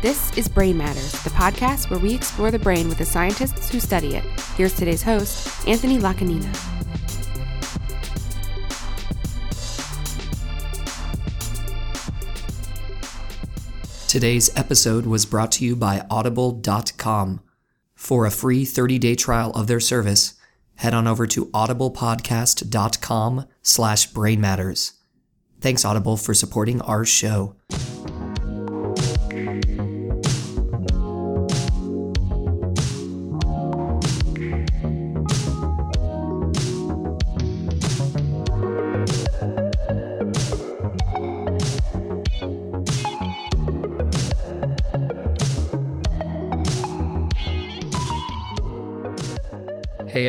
This is Brain Matters, the podcast where we explore the brain with the scientists who study it. Here's today's host, Anthony Lacanina. Today's episode was brought to you by Audible.com. For a free 30-day trial of their service, head on over to audiblepodcast.com slash brainmatters. Thanks, Audible, for supporting our show.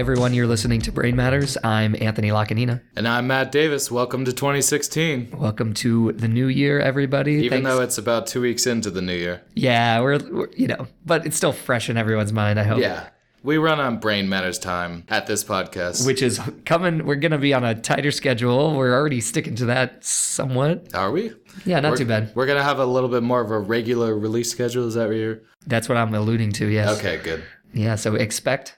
Everyone, you're listening to Brain Matters. I'm Anthony Lacanina. And I'm Matt Davis. Welcome to 2016. Welcome to the new year, everybody. Even Thanks- though it's about two weeks into the new year. yeah, we're, we're you know, but it's still fresh in everyone's mind. I hope. Yeah. We run on Brain Matters time at this podcast. Which is coming. We're gonna be on a tighter schedule. We're already sticking to that somewhat. Are we? Yeah, not we're, too bad. We're going to have a little bit more of a regular release schedule. Is that what you're? That's what I'm alluding to. Yes. Okay, good. Yeah. So expect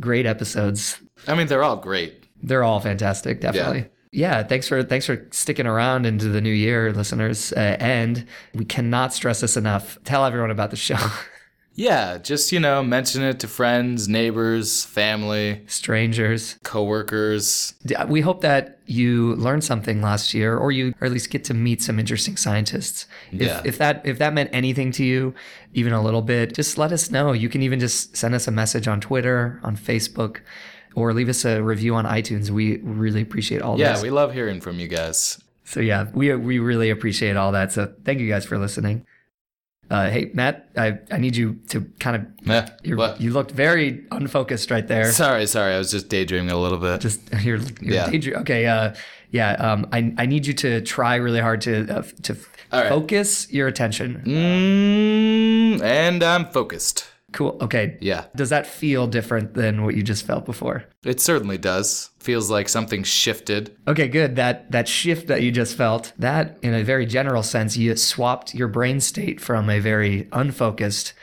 great episodes. I mean, they're all great. They're all fantastic. Definitely. Yeah. yeah thanks for thanks for sticking around into the new year, listeners. Uh, and we cannot stress this enough. Tell everyone about the show. Yeah, just, you know, mention it to friends, neighbors, family, Strangers. coworkers. Uh, we hope that you learned something last year, or you, or at least get to meet some interesting scientists. If, Yeah. if that if that meant anything to you, even a little bit, just let us know. You can even just send us a message on Twitter, on Facebook, or leave us a review on iTunes. We really appreciate all Yeah, this. we love hearing from you guys. so yeah, we we really appreciate all that. So thank you guys for listening. Uh, hey Matt, I, I need you to kind of you're, what? you looked very unfocused right there. Sorry, sorry. I was just daydreaming a little bit. just you're, you're Yeah. daydream- okay uh yeah um i i need you to try really hard to uh, to right. focus your attention Mm, and I'm focused. Cool okay Yeah. does that feel different than what you just felt before It certainly does. Feels like something shifted. okay good that that shift that you just felt that in a very general sense you swapped your brain state from a very unfocused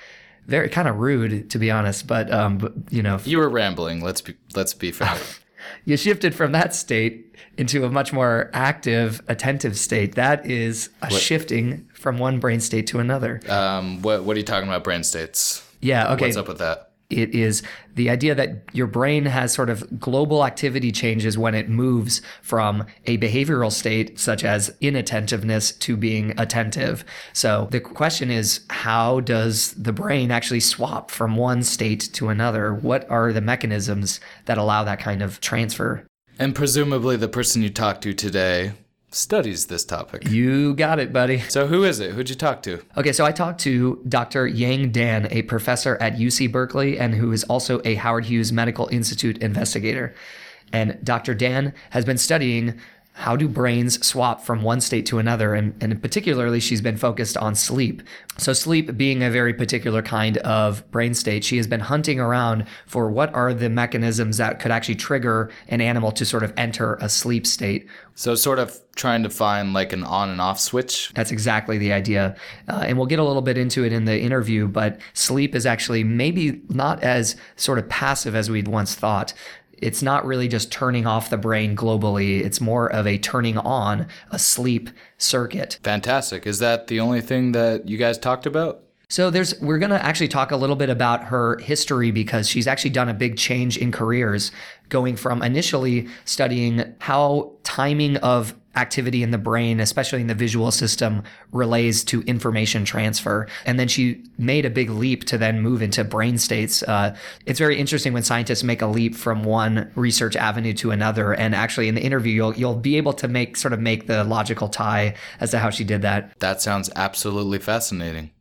very kind of rude to be honest but um but, you know You were rambling. Let's be let's be fair. you shifted from that state into a much more active attentive state that is a shifting from one brain state to another um, what what are you talking about? Brain states. Yeah, okay. What's up with that? It is the idea that your brain has sort of global activity changes when it moves from a behavioral state, such as inattentiveness, to being attentive. So the question is, how does the brain actually swap from one state to another? What are the mechanisms that allow that kind of transfer? And presumably the person you talked to today studies this topic. You got it, buddy. So who is it? Who'd you talk to? Okay, so I talked to Dr. Yang Dan, a professor at UC Berkeley and who is also a Howard Hughes Medical Institute investigator. And Dr. Dan has been studying how do brains swap from one state to another, and, and particularly she's been focused on sleep. So sleep being a very particular kind of brain state, she has been hunting around for what are the mechanisms that could actually trigger an animal to sort of enter a sleep state. So sort of trying to find like an on and off switch. That's exactly the idea. Uh, and we'll get a little bit into it in the interview, but sleep is actually maybe not as sort of passive as we'd once thought. It's not really just turning off the brain globally, it's more of a turning on a sleep circuit. Fantastic. Is that the only thing that you guys talked about? So there's we're going to actually talk a little bit about her history because she's actually done a big change in careers going from initially studying how timing of activity in the brain, especially in the visual system, relays to information transfer. And then she made a big leap to then move into brain states. Uh, it's very interesting when scientists make a leap from one research avenue to another. And actually, in the interview, you'll you'll be able to make sort of make the logical tie as to how she did that. That sounds absolutely fascinating.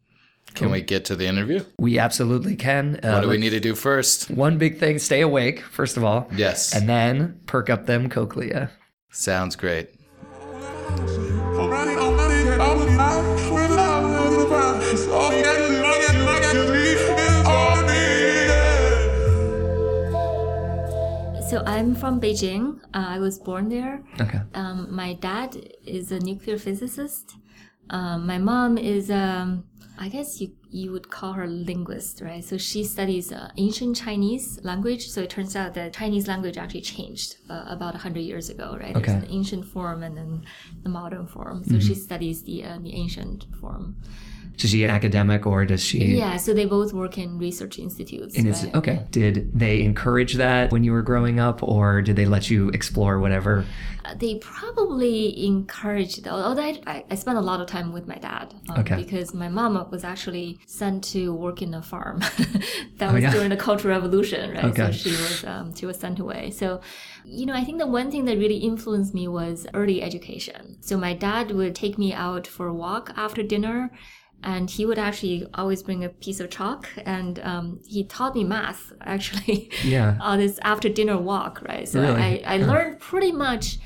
Can we get to the interview? We absolutely can. Uh, What do we need to do first? One big thing, stay awake, first of all. Yes. And then perk up them cochlea. Sounds great. So I'm from Beijing. Uh, I was born there. Okay. Um, my dad is a nuclear physicist. Um, my mom is um, I guess you you would call her linguist, right? So she studies uh, ancient Chinese language. So it turns out that Chinese language actually changed uh, about hundred years ago, right? Okay. There's an ancient form and then the modern form. So she studies the uh, the ancient form. Is she an academic or does she? Yeah. So they both work in research institutes. And right? okay. Did they encourage that when you were growing up, or did they let you explore whatever? Uh, they probably encouraged although I, I, I spent a lot of time with my dad um, Okay. because my mom was actually sent to work in a farm that was Oh, yeah. during the cultural revolution right Okay. so she was um, she was sent away so you know i think the one thing that really influenced me was early education so my dad would take me out for a walk after dinner and he would actually always bring a piece of chalk and um, he taught me math actually Yeah. on this after dinner walk, right? So Really? I, I learned pretty much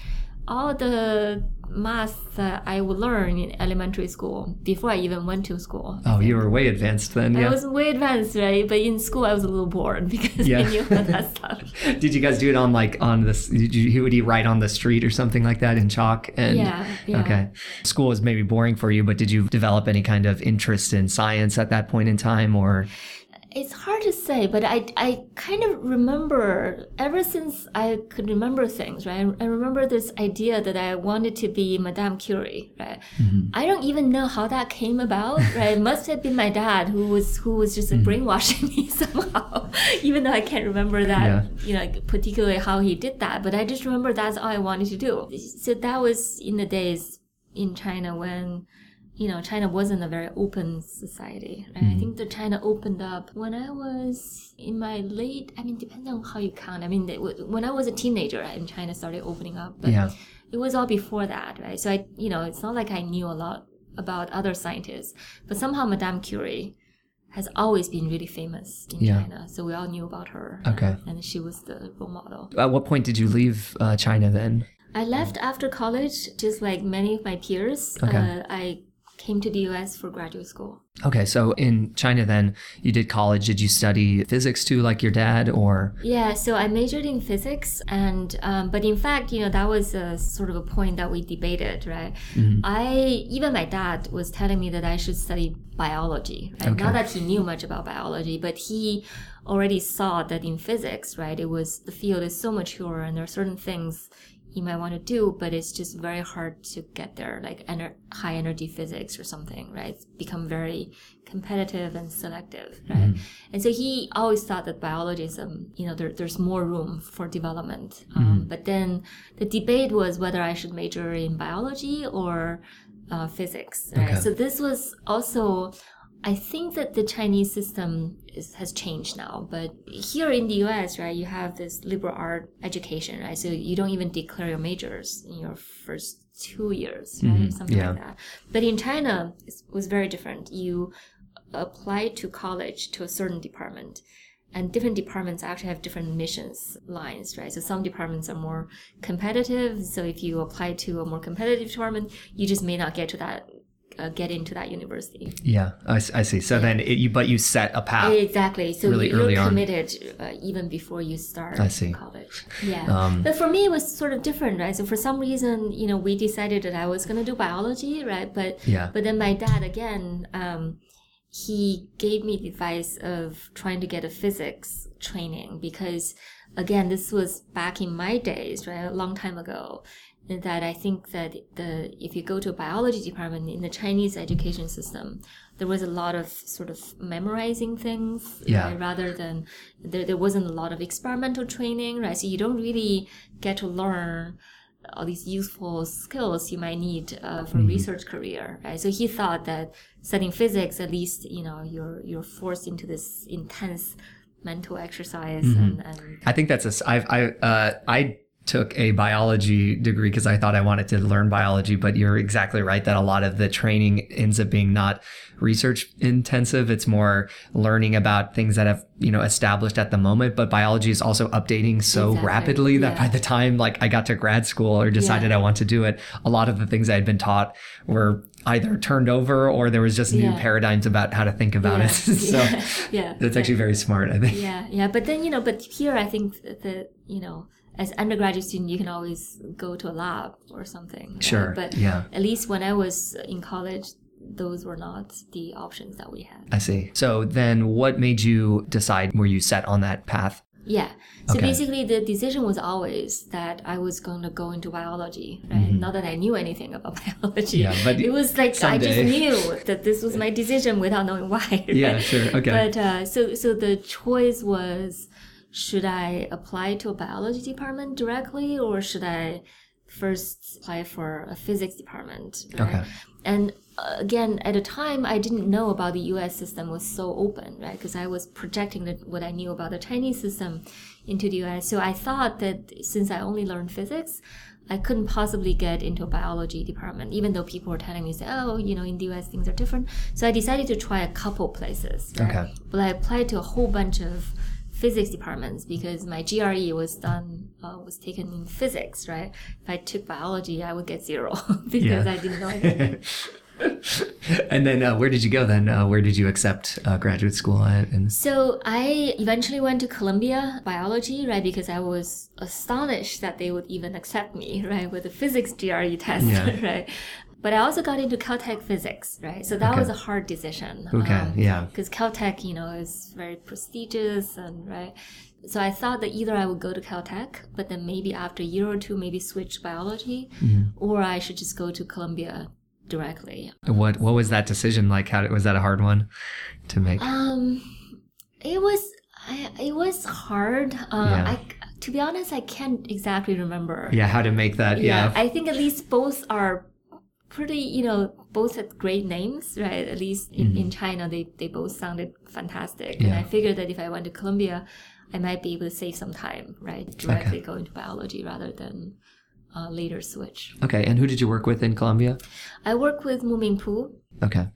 all the math that I would learn in elementary school before I even went to school. Oh, you were way advanced then. Yeah. I was way advanced, right? But in school, I was a little bored because Yeah. I knew all that stuff. Did you guys do it on like on this? Did you, would he write on the street or something like that in chalk? And Yeah, yeah. okay, school was maybe boring for you, but did you develop any kind of interest in science at that point in time, or It's hard to say, but I, I kind of remember ever since I could remember things, right? I remember this idea that I wanted to be Madame Curie, right? Mm-hmm. I don't even know how that came about, right? It must have been my dad who was who was just mm-hmm. brainwashing me somehow, even though I can't remember that, Yeah. you know, like particularly how he did that. But I just remember that's all I wanted to do. So that was in the days in China when you know, China wasn't a very open society. Right? I think that China opened up when I was in my late. I mean, depending on how you count. I mean, when I was a teenager, right, and China started opening up. But Yeah. it was all before that, right? So I, you know, it's not like I knew a lot about other scientists, but somehow Madame Curie has always been really famous in Yeah. China. So we all knew about her. Okay. and she was the role model. at what point did you leave uh, China then? I left after college, just like many of my peers. Okay. Uh, I came to the US for graduate school. Okay, so in China then you did college. Did you study physics too, like your dad, or Yeah, so I majored in physics, and um, but in fact, you know, that was a sort of a point that we debated, right? I even my dad was telling me that I should study biology. Right? Okay. Not that he knew much about biology, but he already saw that in physics, right? It was the field is so mature, and there are certain things you might want to do, but it's just very hard to get there, like ener- high energy physics or something, right? It's become very competitive and selective, right? And so he always thought that biology is, um, you know, there, there's more room for development. Um, But then the debate was whether I should major in biology or uh, physics, right? Okay. So this was also I think that the Chinese system is, has changed now, but here in the US, right, you have this liberal art education, right? So you don't even declare your majors in your first two years, right? Mm-hmm. Something yeah. like that. But in China, it was very different. You apply to college to a certain department. And different departments actually have different admissions lines, right? So some departments are more competitive. So if you apply to a more competitive department, you just may not get to that, uh, get into that university. yeah, I, I see. So then, it, you but you set a path. Exactly. So really you're early on. committed uh, even before you start I see. college. Yeah. Um, but for me, it was sort of different, right? So for some reason, you know, we decided that I was going to do biology, right? But Yeah. but then my dad again, um, he gave me the advice of trying to get a physics training because again, this was back in my days, right? A long time ago. That I think that the if you go to a biology department in the Chinese education system, there was a lot of sort of memorizing things Yeah. right, rather than there, there wasn't a lot of experimental training, right? So you don't really get to learn all these useful skills you might need uh, for a research career, right? So he thought that studying physics, at least you know you're you're forced into this intense mental exercise and, and I think that's a. I've, I uh, I took a biology degree because I thought I wanted to learn biology, but you're exactly right that a lot of the training ends up being not research intensive. It's more learning about things that have you know established at the moment. But biology is also updating so Exactly. rapidly that Yeah. by the time like I got to grad school or decided Yeah. I want to do it, a lot of the things I had been taught were either turned over or there was just new Yeah. paradigms about how to think about it. so yeah, that's actually very smart, I think. Yeah, yeah. But then, you know, but here I think that you know, as undergraduate student, you can always go to a lab or something. right? Sure, But yeah. at least when I was in college, those were not the options that we had. I see. So then what made you decide were you set on that path? Yeah. So Okay. basically, the decision was always that I was going to go into biology, right? Not that I knew anything about biology. Mm-hmm. Yeah, but it was like I just knew that this was my decision without knowing why. right? Yeah, sure. Okay. But uh, so so the choice was should I apply to a biology department directly or should I first apply for a physics department? right? Okay. And uh, again, at the time, I didn't know about the U.S. system was so open, right? Because I was projecting the, what I knew about the Chinese system into the U.S. So I thought that since I only learned physics, I couldn't possibly get into a biology department, even though people were telling me, say, oh, you know, in the US things are different. So I decided to try a couple places. right? Okay. But I applied to a whole bunch of physics departments because my GRE was done, uh, was taken in physics, right? If I took biology, I would get zero because. I didn't know anything. and then uh, where did you go then? Uh, where did you accept uh, graduate school at? And So I eventually went to Columbia Biology, right? Because I was astonished that they would even accept me, right, with a physics GRE test, Yeah. right? But I also got into Caltech physics, right? So that Okay. was a hard decision. Okay, yeah. Because Caltech, you know, is very prestigious and right. So I thought that either I would go to Caltech, but then maybe after a year or two, maybe switch biology, Mm-hmm. or I should just go to Columbia directly. what what was that decision like? How was that a hard one to make? Um, it was I, it was hard. Uh, Yeah. I to be honest, I can't exactly remember. yeah, how to make that? Yeah. I think at least both are pretty. You know, both had great names, right? At least in, in China, they they both sounded fantastic, and Mm-hmm. I figured that if I went to Columbia, I might be able to save some time, right? Directly go into biology rather than. Uh, later switch. okay. And who did you work with in Columbia? I work with Muming Poo, Okay.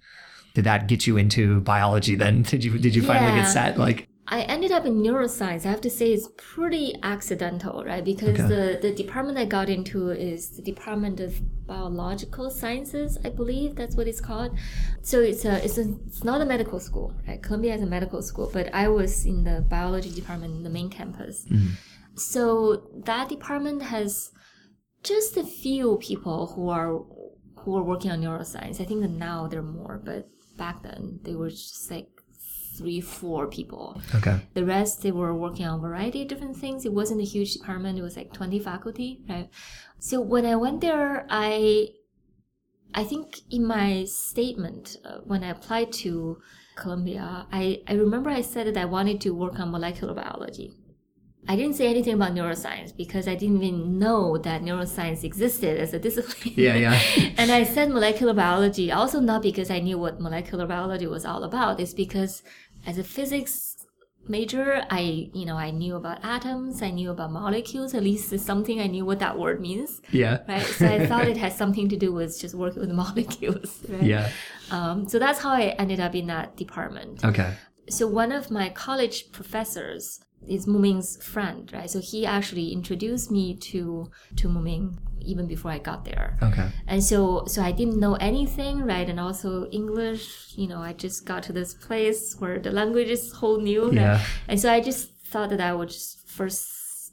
Did that get you into biology then? Did you did you finally get set? Like I ended up in neuroscience. I have to say it's pretty accidental, right? Because Okay. the, the department I got into is the Department of Biological Sciences, I believe that's what it's called. So it's a it's a it's not a medical school, right? Columbia is a medical school, but I was in the biology department in the main campus. Mm-hmm. So that department has just a few people who are who are working on neuroscience. I think that now there are more, but back then they were just like three, four people. okay. The rest they were working on a variety of different things. It wasn't a huge department. It was like 20 faculty, right? So when I went there, I I think in my statement uh, when I applied to Columbia, I, I remember I said that I wanted to work on molecular biology. I didn't say anything about neuroscience because I didn't even know that neuroscience existed as a discipline. Yeah, yeah. and I said molecular biology also not because I knew what molecular biology was all about. It's because as a physics major, I you know I knew about atoms, I knew about molecules. At least it's something I knew what that word means, Yeah. right? So I thought it had something to do with just working with molecules, right? Yeah. Um, so that's how I ended up in that department. Okay. So one of my college professors is Muming's friend, right? So he actually introduced me to to Muming even before I got there. Okay. And so so I didn't know anything, right? And also English, you know, I just got to this place where the language is whole new. right? Yeah. And so I just thought that I would just first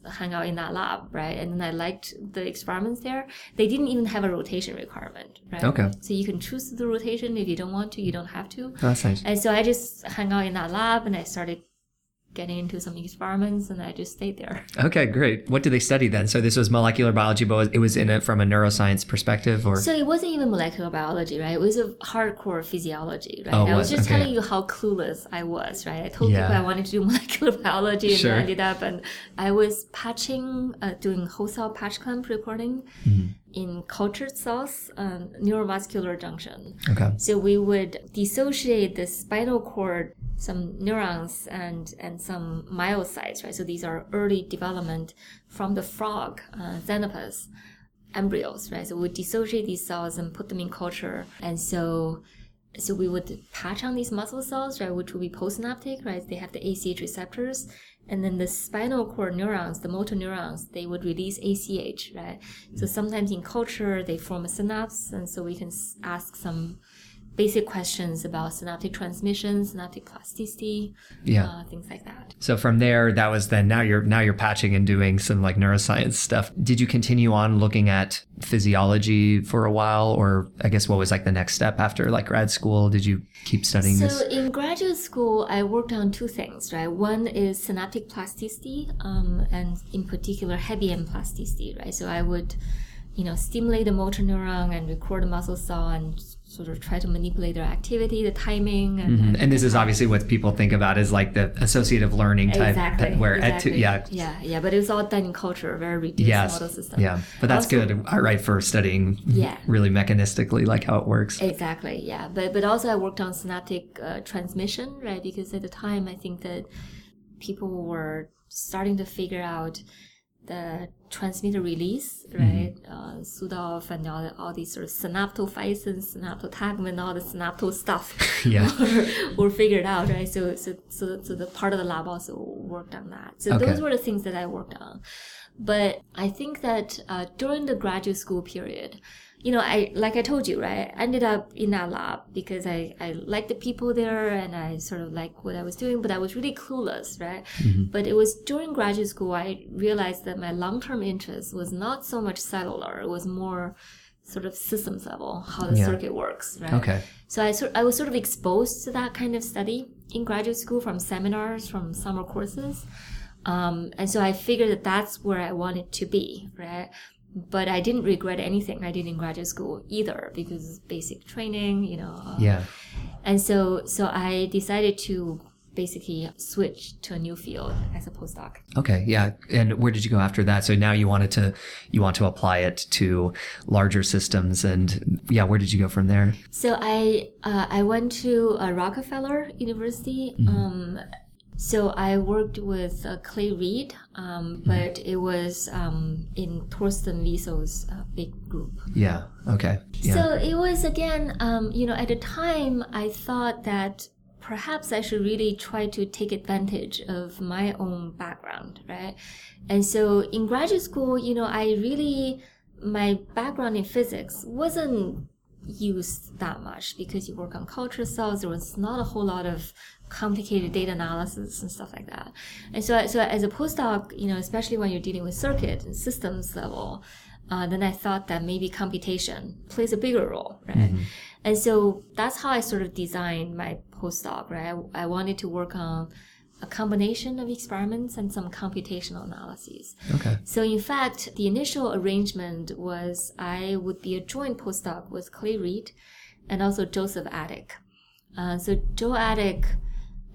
hang out in that lab, right? And then I liked the experiments there. They didn't even have a rotation requirement, right? Okay. So you can choose the rotation if you don't want to, you don't have to. That's nice. And so I just hung out in that lab and I started getting into some experiments and I just stayed there. Okay, great. What did they study then? So this was molecular biology, but it was in it from a neuroscience perspective, or So it wasn't even molecular biology, right? It was a hardcore physiology, right? Oh, I was what? just Okay. telling you how clueless I was, right? I told Yeah. people I wanted to do molecular biology and Sure. I ended up and I was patching, uh, doing whole cell patch clamp recording. Mm-hmm. in cultured cells, um, neuromuscular junction. okay, So we would dissociate the spinal cord, some neurons and and some myocytes, right? So these are early development from the frog, uh, Xenopus embryos, right? So we dissociate these cells and put them in culture, and so so we would patch on these muscle cells, right, which would be postsynaptic, right? They have the ACH receptors, and then the spinal cord neurons, the motor neurons, they would release ACH, right? So sometimes in culture they form a synapse, and so we can ask some basic questions about synaptic transmission, synaptic plasticity, Yeah. uh, things like that. So from there, that was then now you're now you're patching and doing some like neuroscience stuff. Did you continue on looking at physiology for a while, or I guess what was like the next step after like grad school? Did you keep studying So this? So in graduate school, I worked on two things, right? One is synaptic plasticity, um, and in particular Hebbian plasticity, right? So I would, you know, stimulate the motor neuron and record the muscle cell and sort of try to manipulate their activity, the timing, and, Mhm. And this is obviously what people think about as like the associative learning type, exactly where at exactly. two, yeah, yeah, yeah. But it was all done in culture, very reduced yes, model system. yeah. But that's Also- good, right, for studying Yeah. really mechanistically like how it works. Exactly, yeah. But but also I worked on synaptic uh, transmission, right? Because at the time I think that people were starting to figure out the transmitter release, right? Uh, Südhof and all, all these sort of synaptophysin, synaptotagmin, all the synapto stuff Yeah. were, were figured out, right? So, so, so, so the part of the lab also worked on that. So Okay. those were the things that I worked on. But I think that uh, during the graduate school period, you know, I like I told you, right? I ended up in that lab because I I liked the people there and I sort of liked what I was doing, but I was really clueless, right? But it was during graduate school I realized that my long term interest was not so much cellular; it was more sort of systems level, how the Yeah. circuit works, right? Okay. So I sort I was sort of exposed to that kind of study in graduate school from seminars, from summer courses. Um, and so I figured that that's where I wanted to be, right? But I didn't regret anything I did in graduate school either because basic training, you know. uh, Yeah. And so, so I decided to basically switch to a new field as a postdoc. Okay, yeah. And where did you go after that? So now you wanted to you want to apply it to larger systems and yeah, where did you go from there? So I uh, I went to uh, Rockefeller University. Um, so I worked with uh, Clay Reid, um, but it was um, in Torsten Wiesel's uh, big group. Yeah. Okay. Yeah. So it was again, um, you know, at the time I thought that perhaps I should really try to take advantage of my own background, right? And so in graduate school, you know, I really, my background in physics wasn't used that much because you work on culture cells. There was not a whole lot of complicated data analysis and stuff like that. And so, so as a postdoc, you know, especially when you're dealing with circuit and systems level, uh, then I thought that maybe computation plays a bigger role, right? And so that's how I sort of designed my postdoc, right? I, I wanted to work on a combination of experiments and some computational analyses. okay. So in fact, the initial arrangement was I would be a joint postdoc with Clay Reid and also Joseph Atick. Uh, so Joe Atick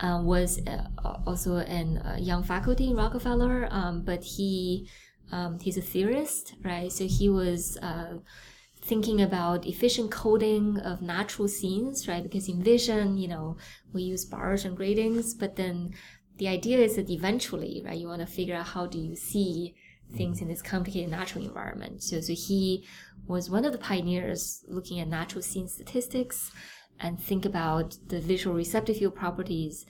uh, was uh, also a uh, young faculty in Rockefeller, um, but he um, he's a theorist, right? So he was uh, thinking about efficient coding of natural scenes, right? Because in vision, you know, we use bars and gratings, but then the idea is that eventually, right, you want to figure out how do you see things in this complicated natural environment. So, so he was one of the pioneers looking at natural scene statistics and think about the visual receptive field properties.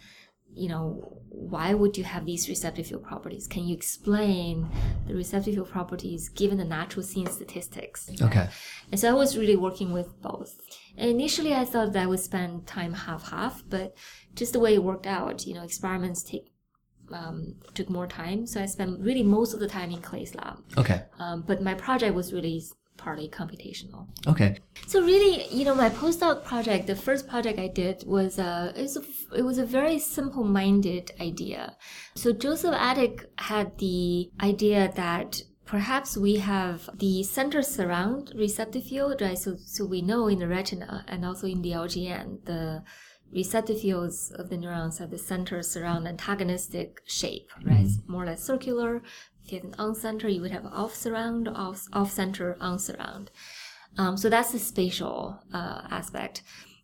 You know, why would you have these receptive field properties? Can you explain the receptive field properties given the natural scene statistics? Okay. And so I was really working with both. And initially I thought that I would spend time half half, but just the way it worked out, you know, experiments take um, took more time. So I spent really most of the time in Clay's lab. Okay. Um, but my project was really partly computational. Okay. So really, you know, my postdoc project, the first project I did was uh, it was a, it was a very simple-minded idea. So Joseph Atick had the idea that perhaps we have the center surround receptive field, right? So so we know in the retina and also in the LGN the receptive fields of the neurons have the center surround antagonistic shape, right? It's more or less circular. If have an on center, you would have off surround, off off center, on surround. Um, so that's the spatial uh, aspect.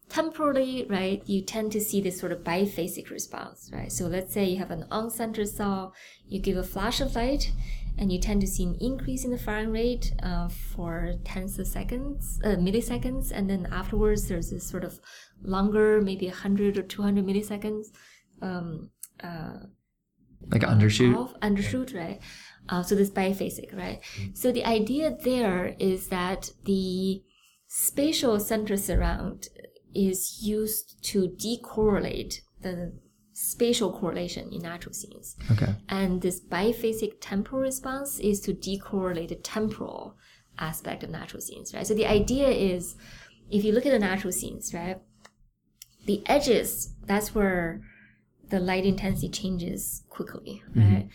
Temporally, right, you tend to see this sort of biphasic response, right? So let's say you have an on-center cell, you give a flash of light, and you tend to see an increase in the firing rate uh, for tens of seconds, uh, milliseconds, and then afterwards there's this sort of longer, maybe 100 or 200 milliseconds um, uh, Like undershoot. off undershoot, right? Uh, so this biphasic, right? So the idea there is that the spatial center surround is used to decorrelate the spatial correlation in natural scenes. Okay. And this biphasic temporal response is to decorrelate the temporal aspect of natural scenes, right? So the idea is if you look at the natural scenes, right, the edges, that's where the light intensity changes quickly, mm-hmm. right?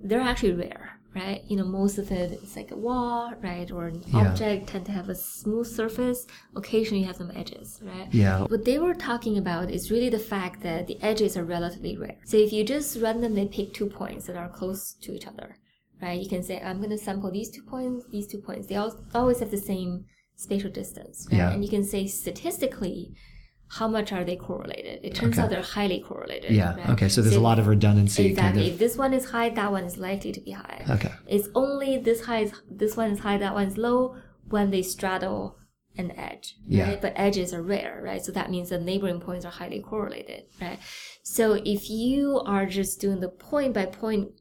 They're actually rare, right? You know, most of it is like a wall, right? Or an Yeah. object tend to have a smooth surface. Occasionally you have some edges, right? Yeah. What they were talking about is really the fact that the edges are relatively rare. So if you just randomly pick two points that are close to each other, right? You can say, I'm going to sample these two points, these two points. They all, always have the same spatial distance, right? Yeah. And you can say statistically, how much are they correlated? It turns Okay. out they're highly correlated. Yeah. right? Okay. So there's a lot of redundancy. Exactly. Kind If this one is high, that one is likely to be high. Okay. It's only this high, is, this one is high, that one is low when they straddle an edge. Yeah. Right? But edges are rare, right? So that means the neighboring points are highly correlated, right? So if you are just doing the point by point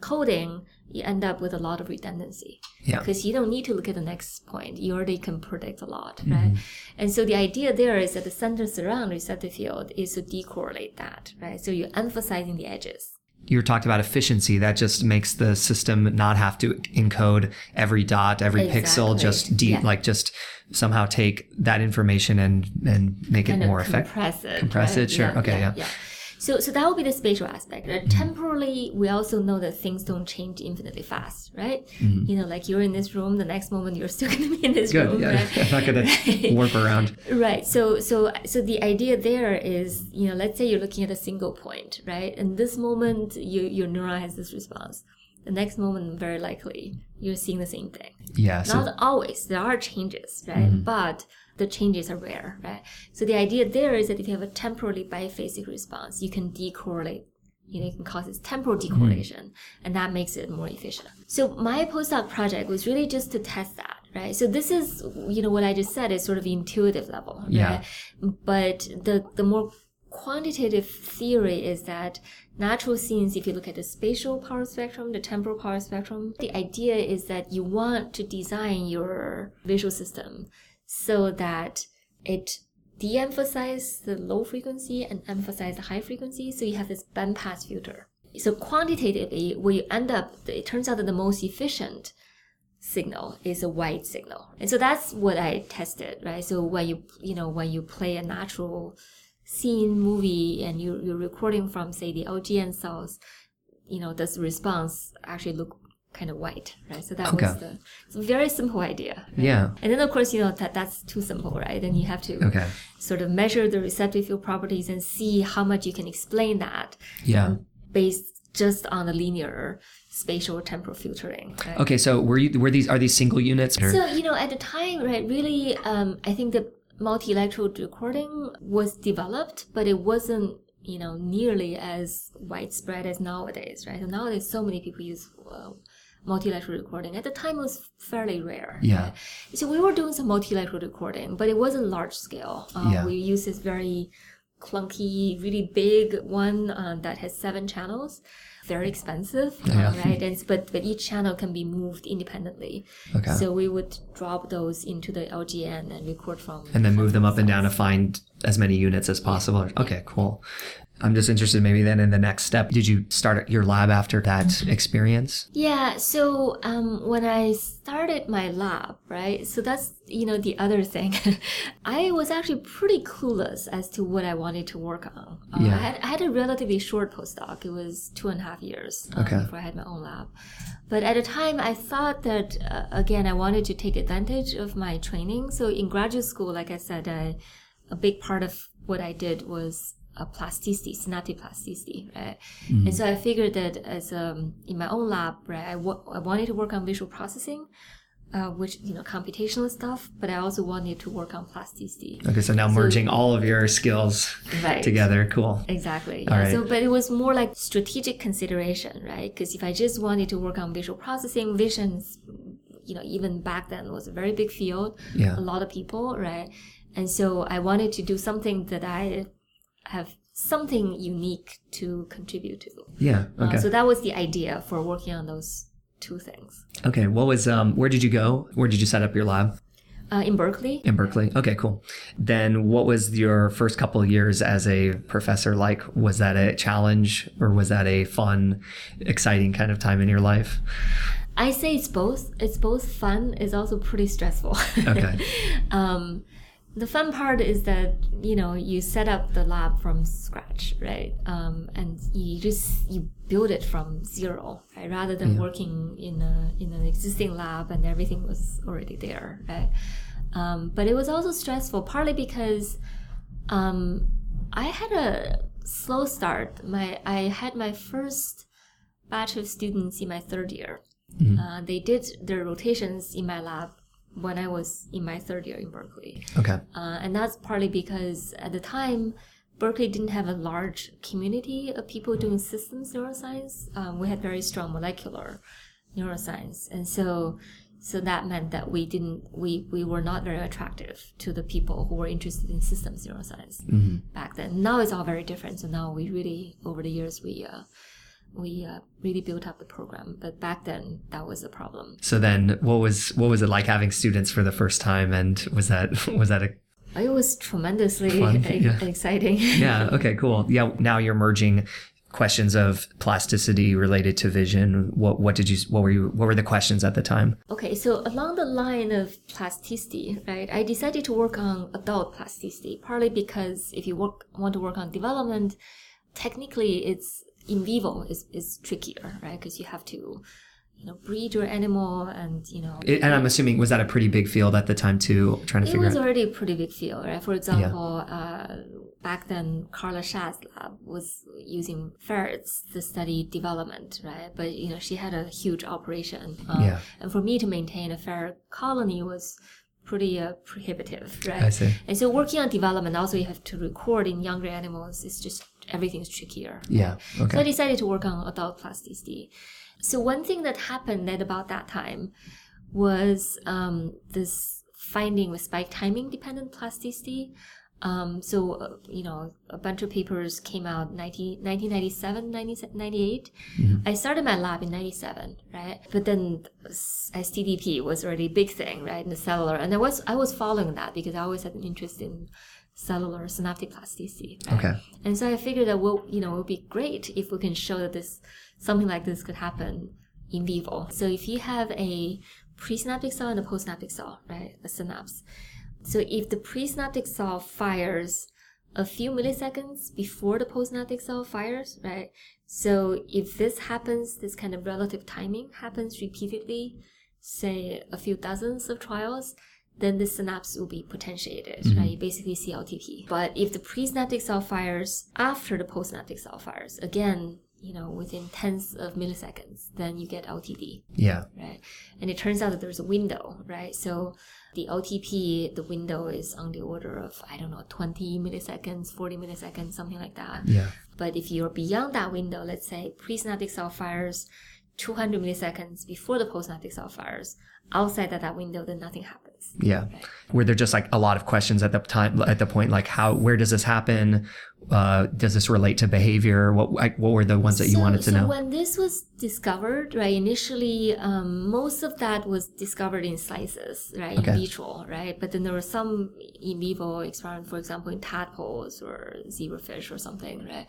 coding, you end up with a lot of redundancy Yeah. because you don't need to look at the next point. You already can predict a lot, Mm-hmm. right? And so the idea there is that the center surround receptive field is to decorrelate that, right? So you're emphasizing the edges. You talked about efficiency. That just makes the system not have to encode every dot, every pixel. Just de- Yeah. like just somehow take that information and and make it kind of more effective. compress it. Compress right? it, sure. Okay, yeah. So, so that would be the spatial aspect. Mm-hmm. Uh, Temporally, we also know that things don't change infinitely fast, right? Mm-hmm. You know, like you're in this room, the next moment you're still going to be in this Good. room, Yeah. right? I'm not gonna warp around. Right. So, so, so the idea there is, you know, let's say you're looking at a single point, right? And this moment, you, your neuron has this response. The next moment, very likely, you're seeing the same thing. Yeah. So Not always. There are changes, right? But the changes are rare, right? So the idea there is that if you have a temporally biphasic response, you can decorrelate. You know, you can cause this temporal hmm. decorrelation, and that makes it more efficient. So my postdoc project was really just to test that, right? So this is, you know, what I just said is sort of intuitive level, Yeah. right? But the the more quantitative theory is that natural scenes, if you look at the spatial power spectrum, the temporal power spectrum, the idea is that you want to design your visual system so that it de-emphasize the low frequency and emphasize the high frequency. So you have this bandpass filter. So quantitatively, you end up, it turns out that the most efficient signal is a white signal. And so that's what I tested, right? So when you, you know, when you play a natural scene movie and you, you're recording from, say, the LGN cells, you know, does response actually look kind of white, right? So that Okay. was the it's a very simple idea. right? yeah. And then of course, you know, that that's too simple, right? Then you have to Okay. sort of measure the receptive field properties and see how much you can explain that Yeah. based just on the linear spatial temporal filtering. Right? Okay. So were you were these are these single units? Or- So, you know, at the time, right, really, um, I think the multi-electrode recording was developed, but it wasn't, you know, nearly as widespread as nowadays, right? So nowadays, so many people use uh, multi-electrode recording. At the time, it was fairly rare. Yeah. right? So we were doing some multi-electrode recording, but it wasn't large scale. Uh, Yeah. We used this very clunky, really big one uh, that has seven channels. Very expensive, Yeah. right? And but but each channel can be moved independently. Okay. So we would drop those into the LGN and record from. and then move them up and down to find as many units as possible. Okay, cool. I'm just interested maybe then in the next step. Did you start your lab after that experience? Yeah. So um, when I started my lab, right? So that's you know the other thing. I was actually pretty clueless as to what I wanted to work on. Uh, Yeah. I, had, I had a relatively short postdoc. It was two and a half years um, Okay. before I had my own lab. But at the time, I thought that uh, again, I wanted to take advantage of my training. So in graduate school, like I said, I, a big part of what I did was uh, plasticity, synaptic plasticity, right? And so I figured that as um, in my own lab, right, I wa- I wanted to work on visual processing, uh, which you know computational stuff, but I also wanted to work on plasticity. Okay, so now merging all of your skills Right. together. Cool. Exactly. Yeah. right. So, but it was more like strategic consideration, right? Because if I just wanted to work on visual processing, visions, you know, even back then was a very big field. Yeah. A lot of people, right? And so I wanted to do something that I have something unique to contribute to. Yeah. Uh, Okay. so that was the idea for working on those two things. okay. What was um? Where did you go? Where did you set up your lab? uh, in Berkeley. In Berkeley. Okay, cool. Then what was your first couple of years as a professor like? Was that a challenge or was that a fun, exciting kind of time in your life? I say it's both. It's both fun. It's also pretty stressful. Okay. um, the fun part is that you know you set up the lab from scratch, right? Um, and you just you build it from zero, right? Rather than working in a in an existing lab and everything was already there, right? Um, but it was also stressful, partly because um, I had a slow start. My I had my first batch of students in my third year. Uh, they did their rotations in my lab when I was in my third year in Berkeley. Okay. Uh, and that's partly because at the time, Berkeley didn't have a large community of people doing systems neuroscience. Um, we had very strong molecular neuroscience, and so so that meant that we didn't we we were not very attractive to the people who were interested in systems neuroscience back then. Now it's all very different. So now we really over the years we. Uh, we uh, really built up the program, but back then that was a problem. So then what was what was it like having students for the first time and was that was that a It was tremendously Fun, e- yeah. exciting. Yeah, okay, cool. Yeah, now you're merging questions of plasticity related to vision. What what did you what were you what were the questions at the time? Okay, so along the line of plasticity, right, I decided to work on adult plasticity, partly because if you work, want to work on development, technically it's in vivo is, is trickier, right? Because you have to, you know, breed your animal and, you know, It, and I'm assuming was that a pretty big field at the time too, trying to figure out. it was already a pretty big field, right? For example, uh, back then, Carla Schatz's lab was using ferrets to study development, right? But you know, she had a huge operation, uh, Yeah. and for me to maintain a ferret colony was pretty uh, prohibitive, right? I see. And so, working on development, also you have to record in younger animals. It's just everything's trickier. Yeah. Okay. So I decided to work on adult plasticity. So one thing that happened at about that time was um, this finding with spike timing dependent plasticity. Um, so, uh, you know, a bunch of papers came out 90, 1997, 90 98. I started my lab in 97, right? But then STDP was already a big thing, right? In the cellular. And I was, I was following that because I always had an interest in cellular synaptic plasticity. right? Okay. And so I figured that well, you know, it would be great if we can show that this something like this could happen in vivo. So if you have a presynaptic cell and a postsynaptic cell, right, a synapse. So if the presynaptic cell fires a few milliseconds before the postsynaptic cell fires, right? So if this happens, this kind of relative timing happens repeatedly, say a few dozens of trials, then the synapse will be potentiated, mm-hmm. right? You basically see LTP. But if the presynaptic cell fires after the postsynaptic cell fires, again, you know, within tens of milliseconds, then you get LTD Yeah. right? And it turns out that there's a window, right? So the LTP, the window is on the order of, I don't know, 20 milliseconds, 40 milliseconds, something like that. Yeah. But if you're beyond that window, let's say presynaptic cell fires 200 milliseconds before the postsynaptic cell fires, outside of that window, then nothing happens. Yeah. Were there just like a lot of questions at the time, at the point, like how, where does this happen? Uh, does this relate to behavior? What, like, what were the ones that you so, wanted to so know? when this was discovered, right, initially, um, most of that was discovered in slices, right, Okay. in vitro, right? But then there were some in vivo experiment, for example, in tadpoles or zebrafish or something, right?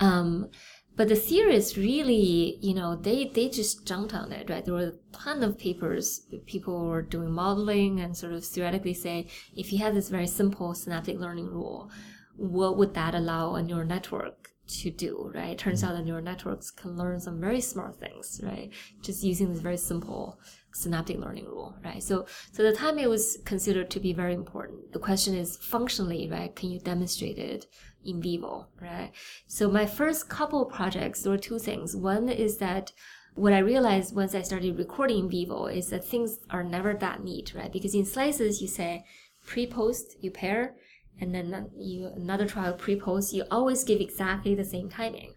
Um, but the theorists really, you know, they, they just jumped on it, right? There were a ton of papers, people were doing modeling and sort of theoretically say, if you have this very simple synaptic learning rule, what would that allow a neural network to do, right? It turns mm-hmm. out that neural networks can learn some very smart things, right? Just using this very simple synaptic learning rule, right? So, so at the time it was considered to be very important. The question is functionally, right? Can you demonstrate it in vivo, right? So my first couple projects, were two things. One is that what I realized once I started recording in vivo is that things are never that neat, right? Because in slices, you say pre-post, you pair, and then you another trial pre-post, you always give exactly the same timing.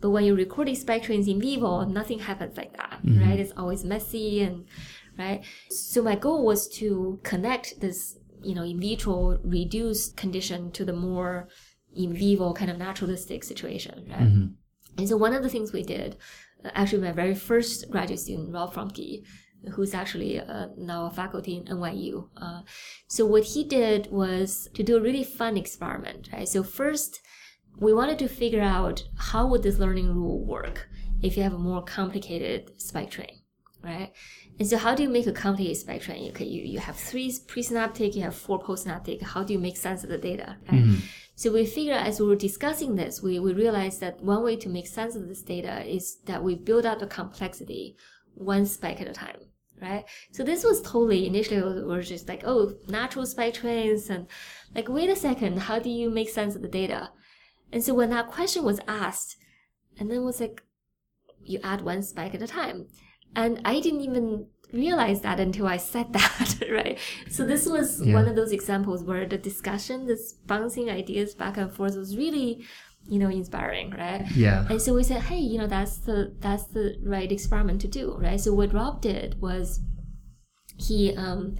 But when you're recording spike trains in vivo, nothing happens like that, mm-hmm. right? It's always messy and right. So my goal was to connect this, you know, in vitro reduced condition to the more in vivo kind of naturalistic situation, right? And so one of the things we did, uh, actually my very first graduate student, Ralph Froemke, who's actually uh, now a faculty in NYU. Uh, so what he did was to do a really fun experiment, right? So first, we wanted to figure out how would this learning rule work if you have a more complicated spike train, right? And so how do you make a complicated spike train? Okay, you, you have three presynaptic, you have four postsynaptic. How do you make sense of the data, right? Mm-hmm. So we figured as we were discussing this, we, we realized that one way to make sense of this data is that we build out the complexity one spike at a time, right? So this was totally initially we were just like, oh, natural spike trains, and like, wait a second, how do you make sense of the data? And so when that question was asked, and then it was like, you add one spike at a time, and I didn't even realize that until I said that, right? So this was Yeah. one of those examples where the discussion, this bouncing ideas back and forth, was really, you know, inspiring, right? Yeah. And so we said, hey, you know, that's the that's the right experiment to do, right? So what Rob did was he um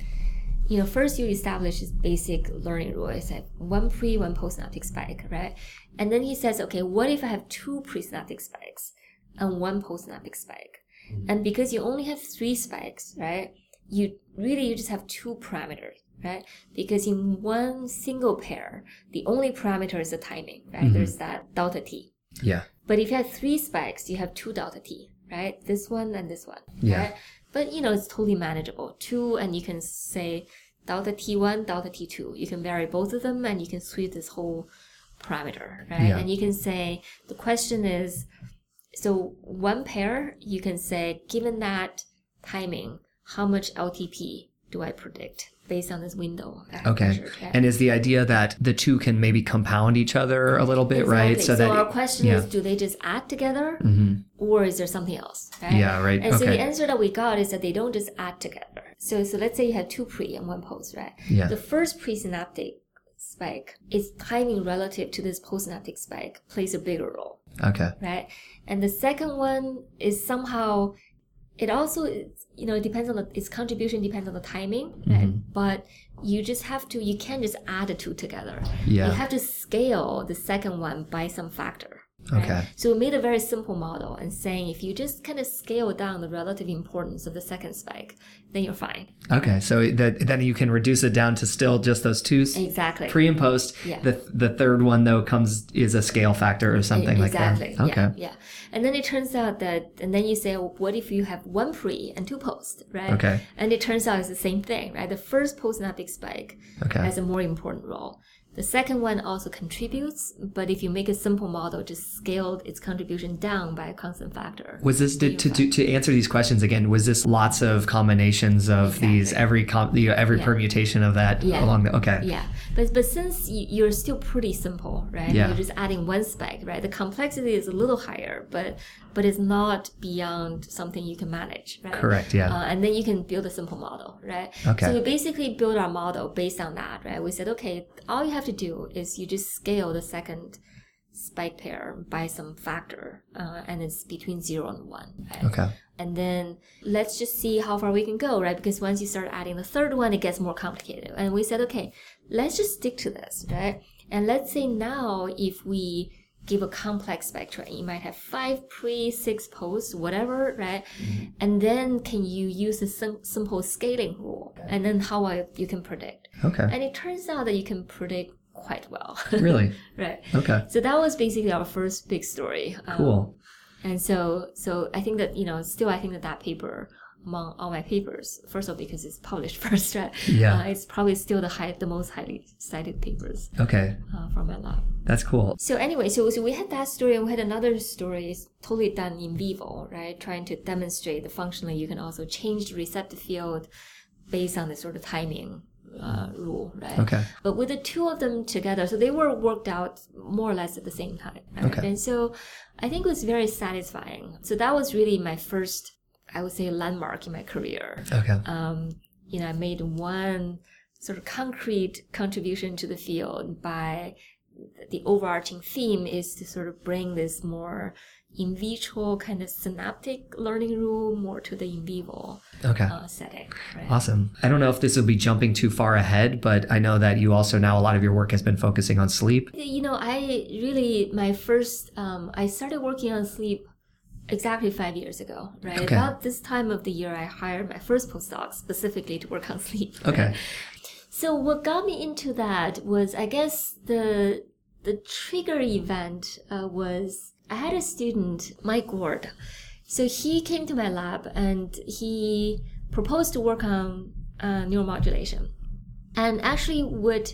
you know, first you establish this basic learning rule. It's like one pre, one postsynaptic spike, right? And then he says, okay, what if I have two presynaptic spikes and one postsynaptic spike? Mm-hmm. And because you only have three spikes, right? You really you just have two parameters, right? Because in one single pair, the only parameter is the timing, right? Mm-hmm. There's that delta t. Yeah. But if you have three spikes, you have two delta t, right? This one and this one. Yeah. Right? But you know, it's totally manageable. Two, and you can say delta t1, delta t2. You can vary both of them, and you can sweep this whole parameter, right? Yeah. And you can say the question is, so one pair, you can say, given that timing, how much LTP do I predict based on this window? Okay. measured? And is the idea that the two can maybe compound each other a little bit, right? So that our question yeah. is, do they just add together, Mhm. or is there something else? Right? Yeah, right. And so the answer that we got is that they don't just add together. So so let's say you have two pre and one post, right? Yeah. The first presynaptic spike is timing relative to this postsynaptic spike plays a bigger role, Okay. right? And the second one is somehow it also you know it depends on the its contribution depends on the timing, right? Mm-hmm. But you just have to you can't just add the two together. Yeah. You have to scale the second one by some factor. Right? Okay. So we made a very simple model and saying if you just kind of scale down the relative importance of the second spike, then you're fine. Okay. So that then you can reduce it down to still just those two Exactly. pre and post. Yeah. The the third one though comes is a scale factor or something exactly. like that. Exactly. Okay. Yeah, yeah. And then it turns out that, and then you say, well, what if you have one pre and two post, right? Okay. And it turns out it's the same thing, right? The first postsynaptic spike Okay. has a more important role. The second one also contributes, but if you make a simple model, just scaled its contribution down by a constant factor. Was this did, to, to to answer these questions again? Was this lots of combinations of these every com, you know, every Yeah. permutation of that Yeah. along the okay Yeah, but but since you're still pretty simple, right? Yeah. You're just adding one spike, right? The complexity is a little higher, but but it's not beyond something you can manage, right? Correct, yeah. Uh, and then you can build a simple model, right? Okay. So we basically build our model based on that, right? We said, okay, all you have to do is you just scale the second spike pair by some factor, uh, and it's between zero and one, right? okay and then let's just see how far we can go, right? Because once you start adding the third one, it gets more complicated. And we said, okay, let's just stick to this, right? And let's say now if we give a complex spectrum, you might have five pre, six post, whatever, right? And then can you use a sim- simple scaling rule? And then how I, you can predict. okay And it turns out that you can predict quite well. really right. okay So that was basically our first big story. Um, cool and so, so I think that you know, still, I think that that paper among all my papers, first of all, because it's published first, right? Yeah. uh, it's probably still the high, the most highly cited papers okay uh, from my lab. that's cool So anyway, so so we had that story, and we had another story, it's totally done in vivo, right? Trying to demonstrate that functionally you can also change the receptive field based on the sort of timing uh, rule, right? okay But with the two of them together, so they were worked out more or less at the same time. Right? Okay. And so I think it was very satisfying. So that was really my first, I would say, landmark in my career. okay Um, you know, I made one sort of concrete contribution to the field by the overarching theme is to sort of bring this more in vitro kind of synaptic learning rule more to the in vivo okay uh, setting. Right? Awesome. I don't know if this will be jumping too far ahead, but I know that you also now a lot of your work has been focusing on sleep. You know, I really my first um, I started working on sleep exactly five years ago, right? Okay. About this time of the year, I hired my first postdoc specifically to work on sleep. right? Okay. So what got me into that was, I guess the the trigger event uh, was I had a student, Mike Goard. So he came to my lab and he proposed to work on uh, neuromodulation, and actually would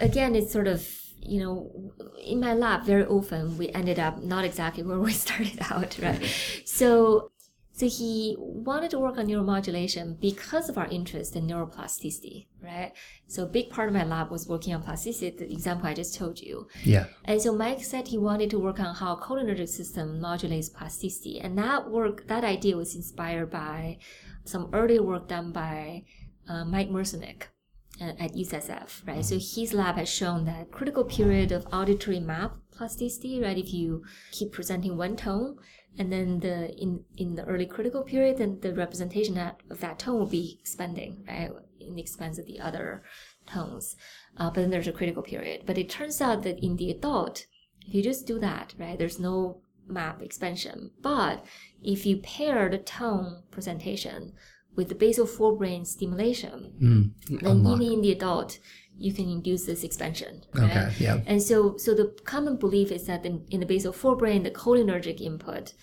again it's sort of you know in my lab very often we ended up not exactly where we started out right so so he wanted to work on neuromodulation because of our interest in neuroplasticity right so a big part of my lab was working on plasticity the example i just told you Yeah. and so Mike said he wanted to work on how cholinergic system modulates plasticity. And that work, that idea was inspired by some earlier work done by uh, Mike Merzenich uh, at UCSF, right? So his lab has shown that critical period of auditory map plasticity, right? If you keep presenting one tone, and then the in in the early critical period, then the representation of that tone will be expanding, right, in the expense of the other tones. Uh, but then there's a critical period. But it turns out that in the adult, if you just do that, right, there's no map expansion. But if you pair the tone presentation with the basal forebrain stimulation, Mm. then Unlock. even in the adult, you can induce this expansion. Right? Okay. Yeah. And so, so the common belief is that in, in the basal forebrain, the cholinergic input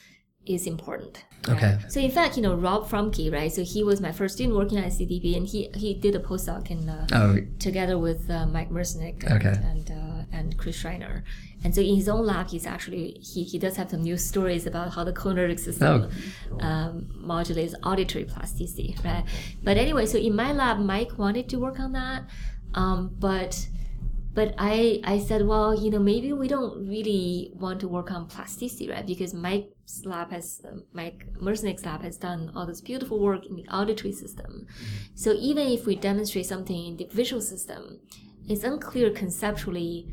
is important. right? Okay. So in fact, you know, Rob Froemke, right? So he was my first student working at CDB, and he he did a postdoc in uh, Oh. together with uh, Mike Merzenich and Okay. and, uh, and Chris Schreiner. And so in his own lab, he's actually he, he does have some news stories about how the cholinergic system um, modulates auditory plasticity, right? But anyway, so in my lab, Mike wanted to work on that, um, but but I I said, well, you know, maybe we don't really want to work on plasticity, right? Because Mike's lab has uh, Mike Merzenich's lab has done all this beautiful work in the auditory system. So even if we demonstrate something in the visual system, it's unclear conceptually,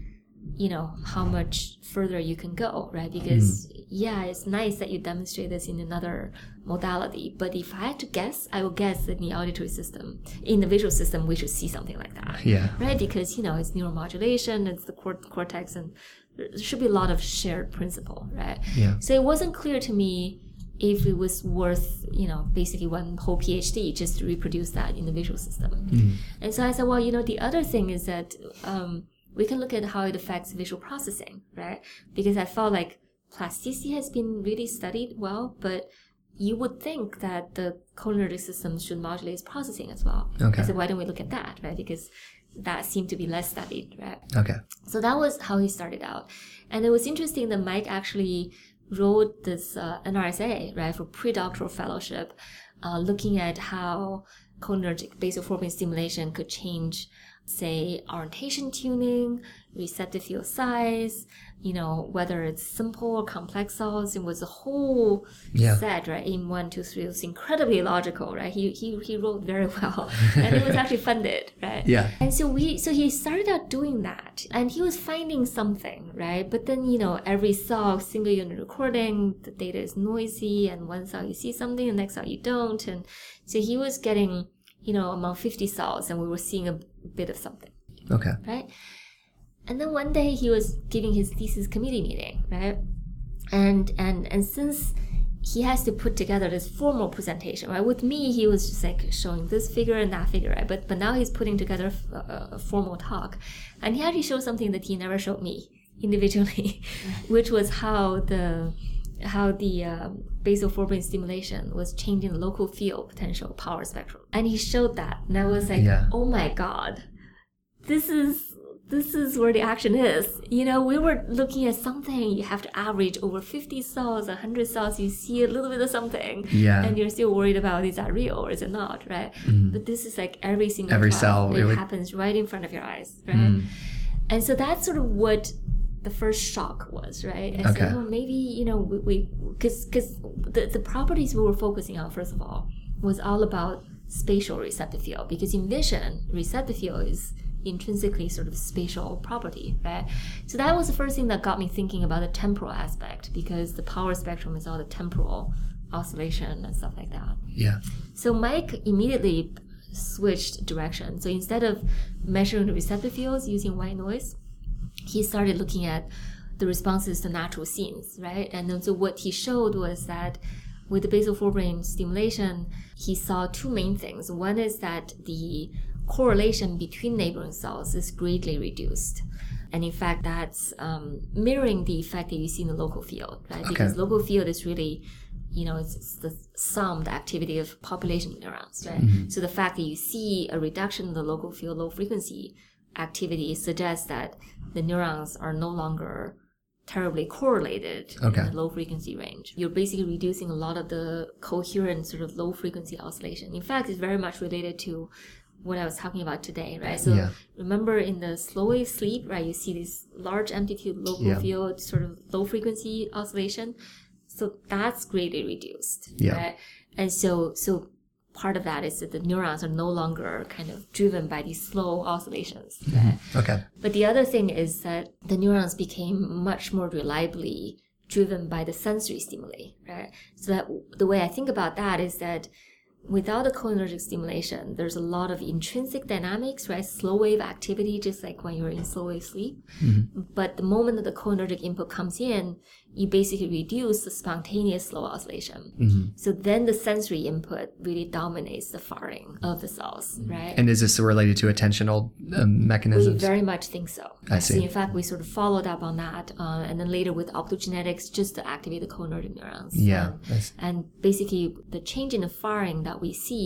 you know, how much further you can go, right? Because yeah, it's nice that you demonstrate this in another modality, but if I had to guess, I would guess that in the auditory system, in the visual system, we should see something like that Yeah. right? Because you know it's neuromodulation, it's the cor- cortex, and there should be a lot of shared principle, right? Yeah. So it wasn't clear to me if it was worth, you know, basically one whole PhD just to reproduce that in the visual system. And so I said, well, you know, the other thing is that um, we can look at how it affects visual processing, right? Because I felt like plasticity has been really studied well, but you would think that the cholinergic system should modulate its processing as well. Okay. So why don't we look at that, right? Because that seemed to be less studied, right? Okay. So that was how he started out. And it was interesting that Mike actually wrote this uh, NRSA, right, for pre-doctoral fellowship, uh, looking at how cholinergic basal forebrain stimulation could change, say, orientation tuning, receptive field size, you know, whether it's simple or complex cells. It was a whole Yeah. set, right? In one, two, three. It was incredibly logical, right? He, he, he wrote very well. and it was actually funded, right? Yeah. And so we, so he started out doing that, and he was finding something, right? But then you know, every cell, single unit recording, the data is noisy, and one cell you see something, the next cell you don't, and so he was getting, you know, among fifty cells, and we were seeing a bit of something, Okay. right? And then one day he was giving his thesis committee meeting, right? And and and since he has to put together this formal presentation, right? With me, he was just like showing this figure and that figure, right? But but now he's putting together a, uh, a formal talk, and he actually showed something that he never showed me individually, mm. which was how the how the um, basal forebrain stimulation was changing the local field potential power spectrum, and he showed that, and I was like, Yeah. oh my god, this is this is where the action is. You know, we were looking at something you have to average over 50 cells, 100 cells, you see a little bit of something. Yeah. And you're still worried about is that real or is it not, right? But this is like every single Every cell. It would- happens right in front of your eyes, right? And so that's sort of what the first shock was, right? I Okay. said, oh, maybe, you know, we, because because the, the properties we were focusing on, first of all, was all about spatial receptive field. Because in vision, receptive field is intrinsically sort of spatial property, right? So that was the first thing that got me thinking about the temporal aspect, because the power spectrum is all the temporal oscillation and stuff like that. Yeah. So Mike immediately switched direction. So instead of measuring the receptive fields using white noise, he started looking at the responses to natural scenes, right? And then so what he showed was that with the basal forebrain stimulation, he saw two main things. One is that the correlation between neighboring cells is greatly reduced. And in fact, that's um, mirroring the effect that you see in the local field, right? Because local field is really, you know, it's, it's the sum, the activity of population neurons, right? So the fact that you see a reduction in the local field, low frequency activity suggests that the neurons are no longer terribly correlated Okay. in the low frequency range. You're basically reducing a lot of the coherent sort of low frequency oscillation. In fact, it's very much related to what I was talking about today, right? So Yeah. remember in the slow wave sleep, right, you see this large amplitude local Yeah. field sort of low frequency oscillation. So that's greatly reduced. Yeah. Right? And so so part of that is that the neurons are no longer kind of driven by these slow oscillations. Right? Okay. But the other thing is that the neurons became much more reliably driven by the sensory stimuli, right? So that the way I think about that is that without the cholinergic stimulation, there's a lot of intrinsic dynamics, right? Slow wave activity, just like when you're in slow wave sleep. But the moment that the cholinergic input comes in, you basically reduce the spontaneous slow oscillation. So then the sensory input really dominates the firing of the cells, right? And is this related to attentional um, We very much think so. I see. So in fact, we sort of followed up on that, uh, and then later with optogenetics, just to activate the cholinergic neurons. Yeah, Um, and basically, the change in the firing that we see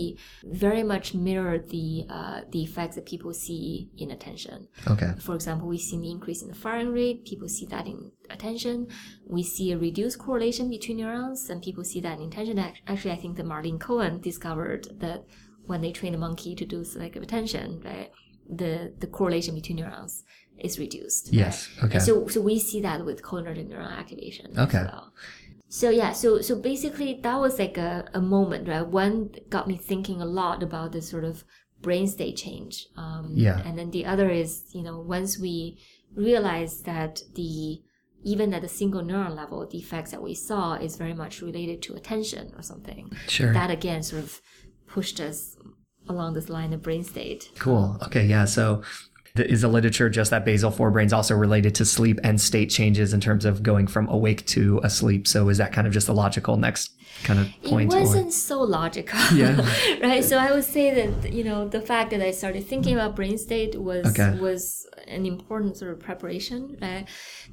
very much mirror the uh, the effects that people see in attention. okay. For example, we see an increase in the firing rate. People see that in attention. We see a reduced correlation between neurons, and people see that in attention. Actually, I think that Marlene Cohen discovered that when they train a monkey to do selective attention, right, the the correlation between neurons is reduced. right? Yes. Okay. And so so we see that with cholinergic neuron activation Okay. as well. So yeah, so so basically that was like a, a moment, right? One got me thinking a lot about this sort of brain state change. Um, Yeah. And then the other is, you know, once we realized that the even at a single neuron level, the effects that we saw is very much related to attention or something. Sure. That again sort of pushed us along this line of brain state. Cool. Okay. Yeah. So is the literature just that basal forebrain is also related to sleep and state changes in terms of going from awake to asleep? So is that kind of just a logical next kind of point? It wasn't so logical. Yeah. right. So I would say that you know the fact that I started thinking about brain state was Okay. was an important sort of preparation. Right.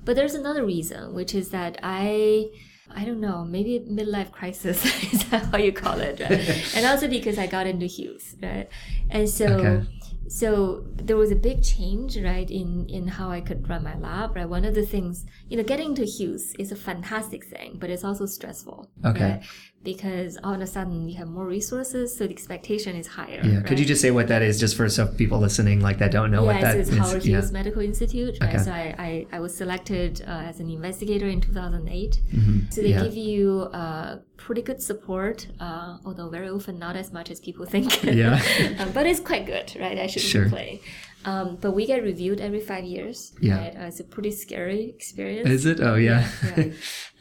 But there's another reason, which is that I. I don't know, maybe midlife crisis is that how you call it, right? and also because I got into Hughes, right? And so Okay. So there was a big change right in in how i could run my lab right one of the things you know getting to hughes is a fantastic thing but it's also stressful Okay. right? Because all of a sudden you have more resources so the expectation is higher yeah. Could you just say what that is just for some people listening like that don't know what Yes, it's is? Howard Yeah. Hughes Medical Institute. Right? Okay. So I, I, I was selected uh, as an investigator in 2008. So they Yeah. give you uh, pretty good support, uh, although very often not as much as people think. Yeah. um, but it's quite good, right? I shouldn't Sure. complain. Um, but we get reviewed every five years. Yeah. Right? Uh, it's a pretty scary experience. Is it? Oh, yeah. Yeah.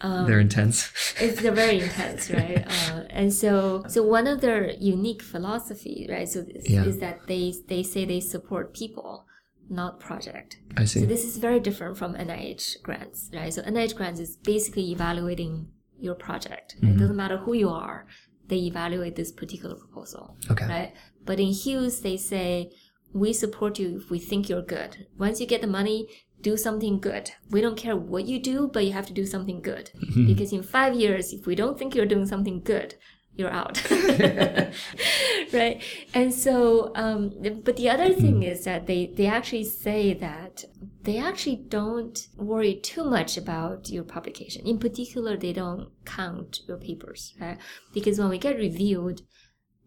Um, They're intense. it's they're very intense, right? Uh, and so, so one of their unique philosophy, right? So is, Yeah. is that they they say they support people, not project. I see. So this is very different from NIH grants, right? So NIH grants is basically evaluating your project. Mm-hmm. It doesn't matter who you are; they evaluate this particular proposal, Okay. right? But in Hughes, they say we support you if we think you're good. Once you get the money, do something good. We don't care what you do, but you have to do something good. Because in five years, if we don't think you're doing something good, you're out. right? And so, um, but the other thing is that they, they actually say that they actually don't worry too much about your publication. In particular, they don't count your papers, right? Because when we get reviewed,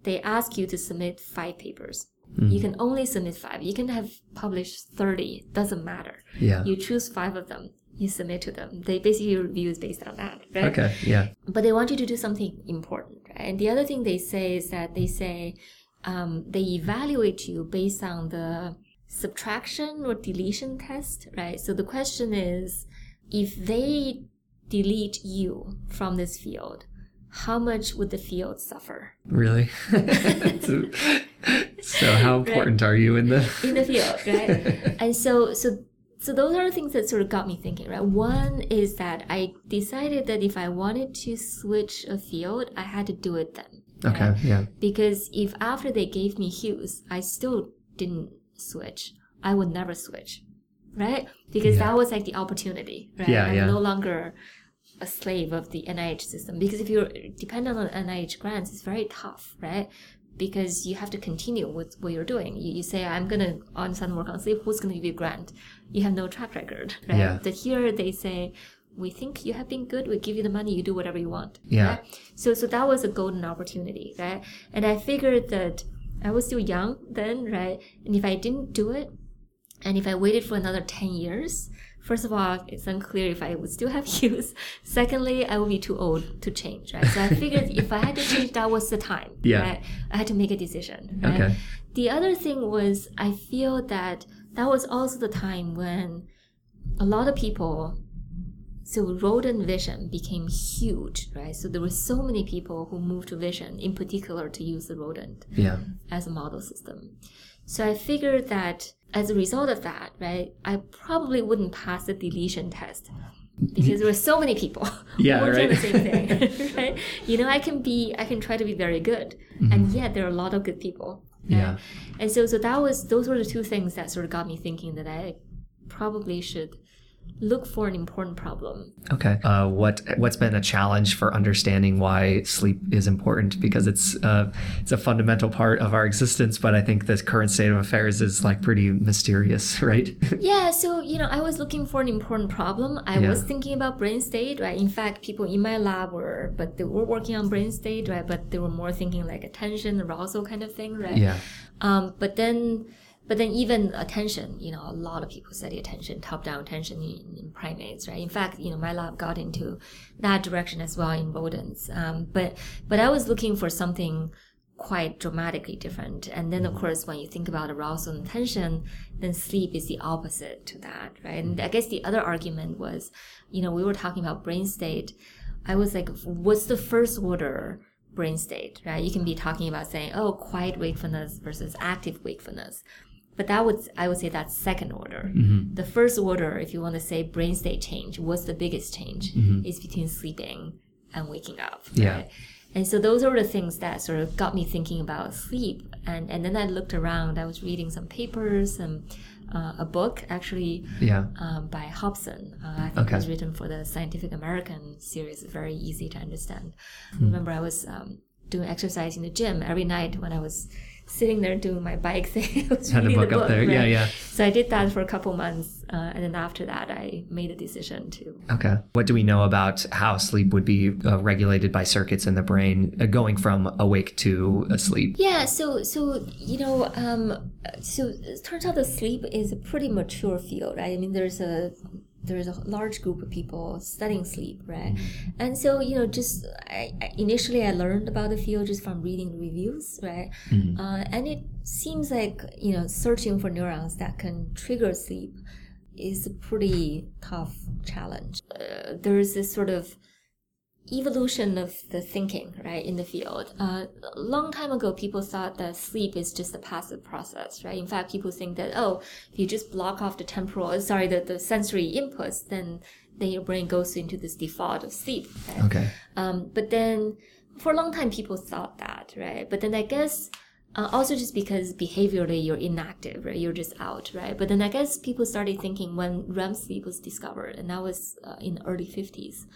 they ask you to submit five papers. You can only submit five. You can have published 30, doesn't matter. Yeah. You choose five of them, you submit to them. They basically review is based on that, right? Okay. Yeah. But they want you to do something important, right? And the other thing they say is that they say um, they evaluate you based on the subtraction or deletion test, right? So the question is if they delete you from this field, how much would the field suffer Really? so, how important are you in the? in the field, right? and so, so so those are the things that sort of got me thinking, right? One is that I decided that if I wanted to switch a field, I had to do it then. right? Okay. Yeah. Because if after they gave me Hughes, I still didn't switch, I would never switch, right? Because Yeah. that was like the opportunity, right? Yeah, I'm yeah. no longer a slave of the NIH system because if you're dependent on NIH grants, it's very tough, right? Because you have to continue with what you're doing. You, you say, I'm gonna on sun work on sleep, who's gonna give you a grant? You have no track record, right? Yeah. But here they say, we think you have been good, we give you the money, you do whatever you want. Yeah. right? So so that was a golden opportunity, right? And I figured that I was still young then, right? And if I didn't do it, and if I waited for another 10 years, first of all, it's unclear if I would still have Hughes. Secondly, I would be too old to change, right? So I figured if I had to change, that was the time. Yeah. Right? I had to make a decision. Right? Okay. The other thing was I feel that that was also the time when a lot of people so rodent vision became huge, right? So there were so many people who moved to vision, in particular to use the rodent Yeah. as a model system. So I figured that as a result of that, right, I probably wouldn't pass the deletion test because there were so many people Yeah, doing the same thing, right? You know, I can be, I can try to be very good, and yet there are a lot of good people. right? Mm-hmm. Yeah. And so, so that was those were the two things that sort of got me thinking that I probably should look for an important problem Okay. Uh, what what's been a challenge for understanding why sleep is important? Because it's uh, it's a fundamental part of our existence, but I think the current state of affairs is like pretty mysterious, right? Yeah, so you know, I was looking for an important problem. I Yeah. was thinking about brain state, right? In fact, people in my lab were, but they were working on brain state, right? But they were more thinking like attention, arousal kind of thing, right? yeah. Um, but then, but then even attention, you know, a lot of people study attention, top-down attention in, in primates, right? In fact, you know, my lab got into that direction as well in rodents. Um, but but I was looking for something quite dramatically different. And then, of course, when you think about arousal and attention, then sleep is the opposite to that, right? And I guess the other argument was, you know, we were talking about brain state. I was like, what's the first order brain state, right? You can be talking about saying, oh, quiet wakefulness versus active wakefulness. But that would, I would say that's second order. The first order, if you want to say brain state change, what's the biggest change, is between sleeping and waking up. Yeah. right? And so those are the things that sort of got me thinking about sleep. And, and then I looked around, I was reading some papers and uh, a book actually Yeah. um, by Hobson. Uh, I think Okay. it was written for the Scientific American series, very easy to understand. Hmm. Remember, I was um, doing exercise in the gym every night when I was sitting there doing my bike thing. I was Had the book up there. Yeah, right? yeah. So I did that for a couple months, uh, and then after that, I made a decision to Okay. What do we know about how sleep would be uh, regulated by circuits in the brain, uh, going from awake to asleep? Yeah, so so you know, um, so it turns out that sleep is a pretty mature field, right? I mean, there's a there's a large group of people studying sleep, right? And so you know, just I, I, initially I learned about the field just from reading the reviews, right? Uh, and it seems like you know, searching for neurons that can trigger sleep is a pretty tough challenge. Uh, there is this sort of evolution of the thinking, right, in the field. Uh, a long time ago, people thought that sleep is just a passive process, right? In fact, people think that, oh, if you just block off the temporal, sorry, the, the sensory inputs, then, then your brain goes into this default of sleep. Right? Okay. Um, but then for a long time, people thought that, right? But then I guess uh, also just because behaviorally you're inactive, right? You're just out, right? But then I guess people started thinking when REM sleep was discovered, and that was uh, in the early 50s,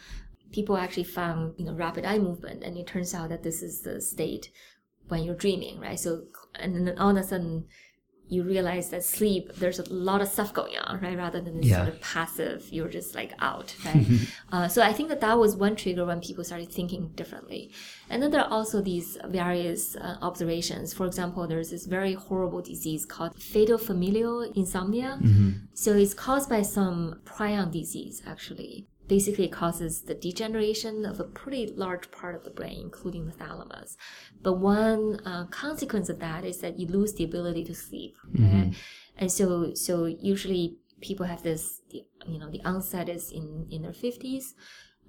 people actually found, you know, rapid eye movement, and it turns out that this is the state when you're dreaming, right? So, and then all of a sudden, you realize that sleep, there's a lot of stuff going on, right? Rather than this Yeah. sort of passive, you're just like out, right? uh, so I think that that was one trigger when people started thinking differently. And then there are also these various uh, observations. For example, there's this very horrible disease called fatal familial insomnia. So it's caused by some prion disease, actually. Basically, it causes the degeneration of a pretty large part of the brain, including the thalamus. But one uh, consequence of that is that you lose the ability to sleep. Right? And so, so usually people have this, you know, the onset is in, in their 50s.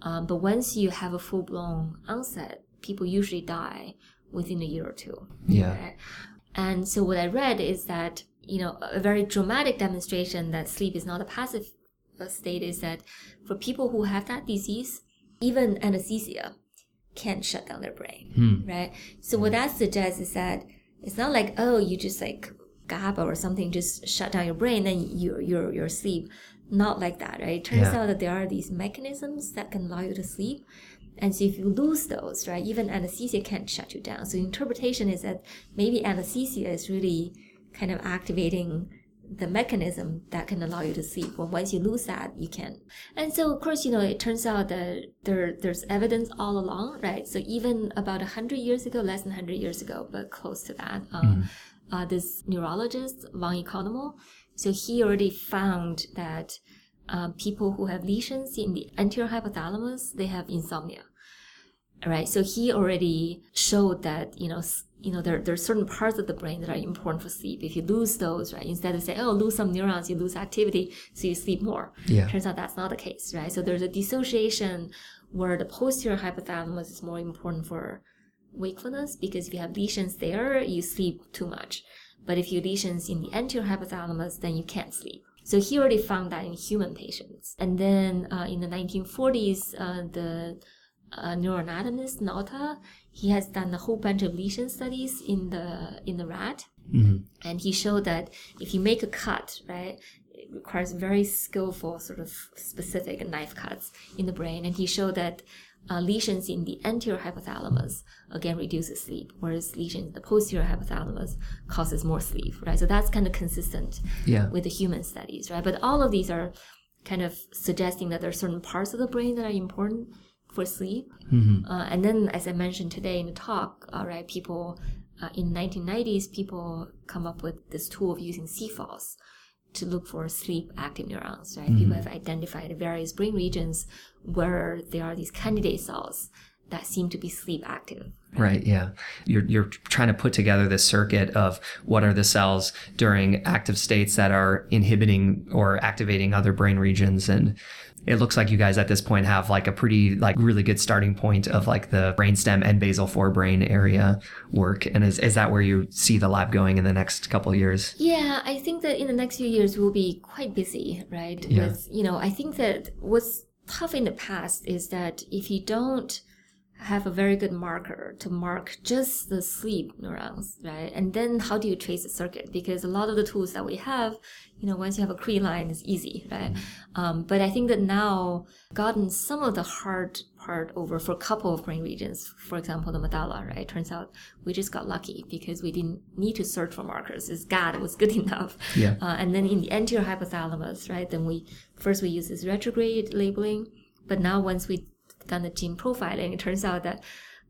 Um, but once you have a full blown onset, people usually die within a year or two. Yeah. Right? And so what I read is that you know, a very dramatic demonstration that sleep is not a passive state is that for people who have that disease, even anesthesia can shut down their brain, hmm. right? So what that suggests is that it's not like oh you just like GABA or something just shut down your brain then you're you're you're asleep. Not like that, right? It turns Yeah. out that there are these mechanisms that can allow you to sleep. And so if you lose those, right, even anesthesia can't shut you down. So interpretation is that maybe anesthesia is really kind of activating the mechanism that can allow you to sleep. Well, once you lose that, you can't. And so, of course, you know, it turns out that there there's evidence all along, right? So even about hundred years ago, less than hundred years ago, but close to that, uh, uh, this neurologist Von Economo, so he already found that uh, people who have lesions in the anterior hypothalamus, they have insomnia. Right. So he already showed that, you know, s- you know, there, there are certain parts of the brain that are important for sleep. If you lose those, right, instead of saying, oh, lose some neurons, you lose activity, so you sleep more. Yeah. Turns out that's not the case, right? So there's a dissociation where the posterior hypothalamus is more important for wakefulness because if you have lesions there, you sleep too much. But if you have lesions in the anterior hypothalamus, then you can't sleep. So he already found that in human patients. And then uh, in the 1940s, uh, the uh, neuroanatomist Nauta, he has done a whole bunch of lesion studies in the in the rat, and he showed that if you make a cut, right, it requires very skillful, sort of specific knife cuts in the brain, and he showed that uh, lesions in the anterior hypothalamus again reduces sleep, whereas lesions in the posterior hypothalamus causes more sleep, right? So that's kind of consistent Yeah. with the human studies, right? But all of these are kind of suggesting that there are certain parts of the brain that are important for sleep. Uh, and then, as I mentioned today in the talk, all right, people uh, in 1990s, people come up with this tool of using c-Fos to look for sleep active neurons, right? People have identified various brain regions where there are these candidate cells that seem to be sleep active. Right. Yeah. You're you're trying to put together this circuit of what are the cells during active states that are inhibiting or activating other brain regions, and it looks like you guys at this point have like a pretty like really good starting point of like the brainstem and basal forebrain area work. And is is that where you see the lab going in the next couple of years? Yeah, I think that in the next few years we'll be quite busy, right? Yeah. With you know, I think that what's tough in the past is that if you don't have a very good marker to mark just the sleep neurons, right? And then how do you trace the circuit? Because a lot of the tools that we have, you know, once you have a Cre line, it's easy, right? Um, but I think that now gotten some of the hard part over for a couple of brain regions. For example, the medulla, right? Turns out we just got lucky because we didn't need to search for markers. It's God, it was good enough. Yeah. Uh, and then in the anterior hypothalamus, right? Then we first we use this retrograde labeling, but now once we done the gene profiling, it turns out that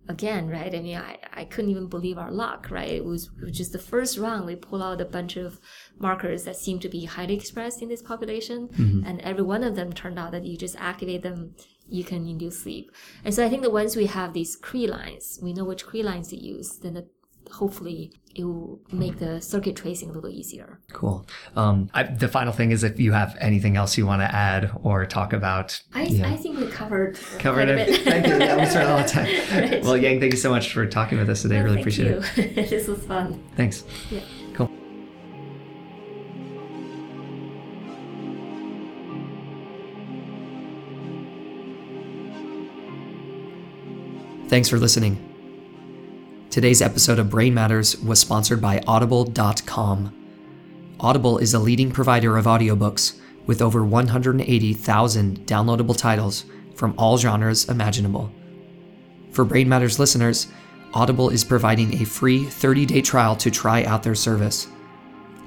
again, right? I mean, I, I couldn't even believe our luck, right? It was, it was just the first round we pull out a bunch of markers that seem to be highly expressed in this population, mm-hmm. and every one of them turned out that you just activate them, you can induce sleep. And so I think that once we have these Cre lines, we know which Cre lines to use, then it, hopefully it will make the circuit tracing a little easier. Cool. Um, I, the final thing is if you have anything else you want to add or talk about. I, Yeah. I think we covered Covered it. Thank you. Yeah, we spent all the time. Right. Well, Yang, thank you so much for talking with us today. really Thank appreciate it. this was fun. Thanks. Yeah. Cool. Thanks for listening. Today's episode of Brain Matters was sponsored by Audible.com. Audible is a leading provider of audiobooks with over 180,000 downloadable titles from all genres imaginable. For Brain Matters listeners, Audible is providing a free 30 day trial to try out their service.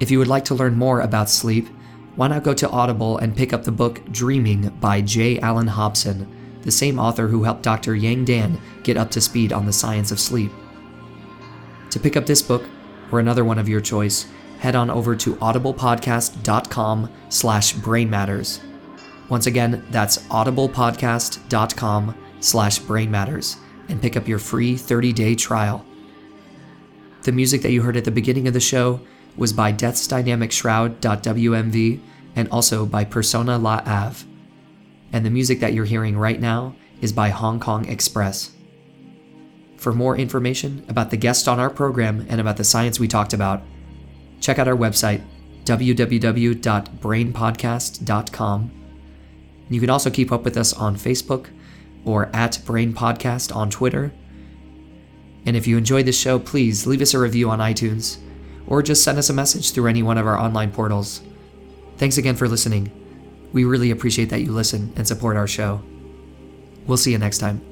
If you would like to learn more about sleep, why not go to Audible and pick up the book Dreaming by J. Allen Hobson, the same author who helped Dr. Yang Dan get up to speed on the science of sleep. To pick up this book or another one of your choice, head on over to audiblepodcast.com slash brainmatters. Once again, that's audiblepodcast.com slash brainmatters and pick up your free 30-day trial. The music that you heard at the beginning of the show was by Death's Dynamic Shroud.wmv and also by Persona La Ave. And the music that you're hearing right now is by Hong Kong Express. For more information about the guests on our program and about the science we talked about, check out our website, www.brainpodcast.com. You can also keep up with us on Facebook or at Brain Podcast on Twitter. And if you enjoyed this show, please leave us a review on iTunes or just send us a message through any one of our online portals. Thanks again for listening. We really appreciate that you listen and support our show. We'll see you next time.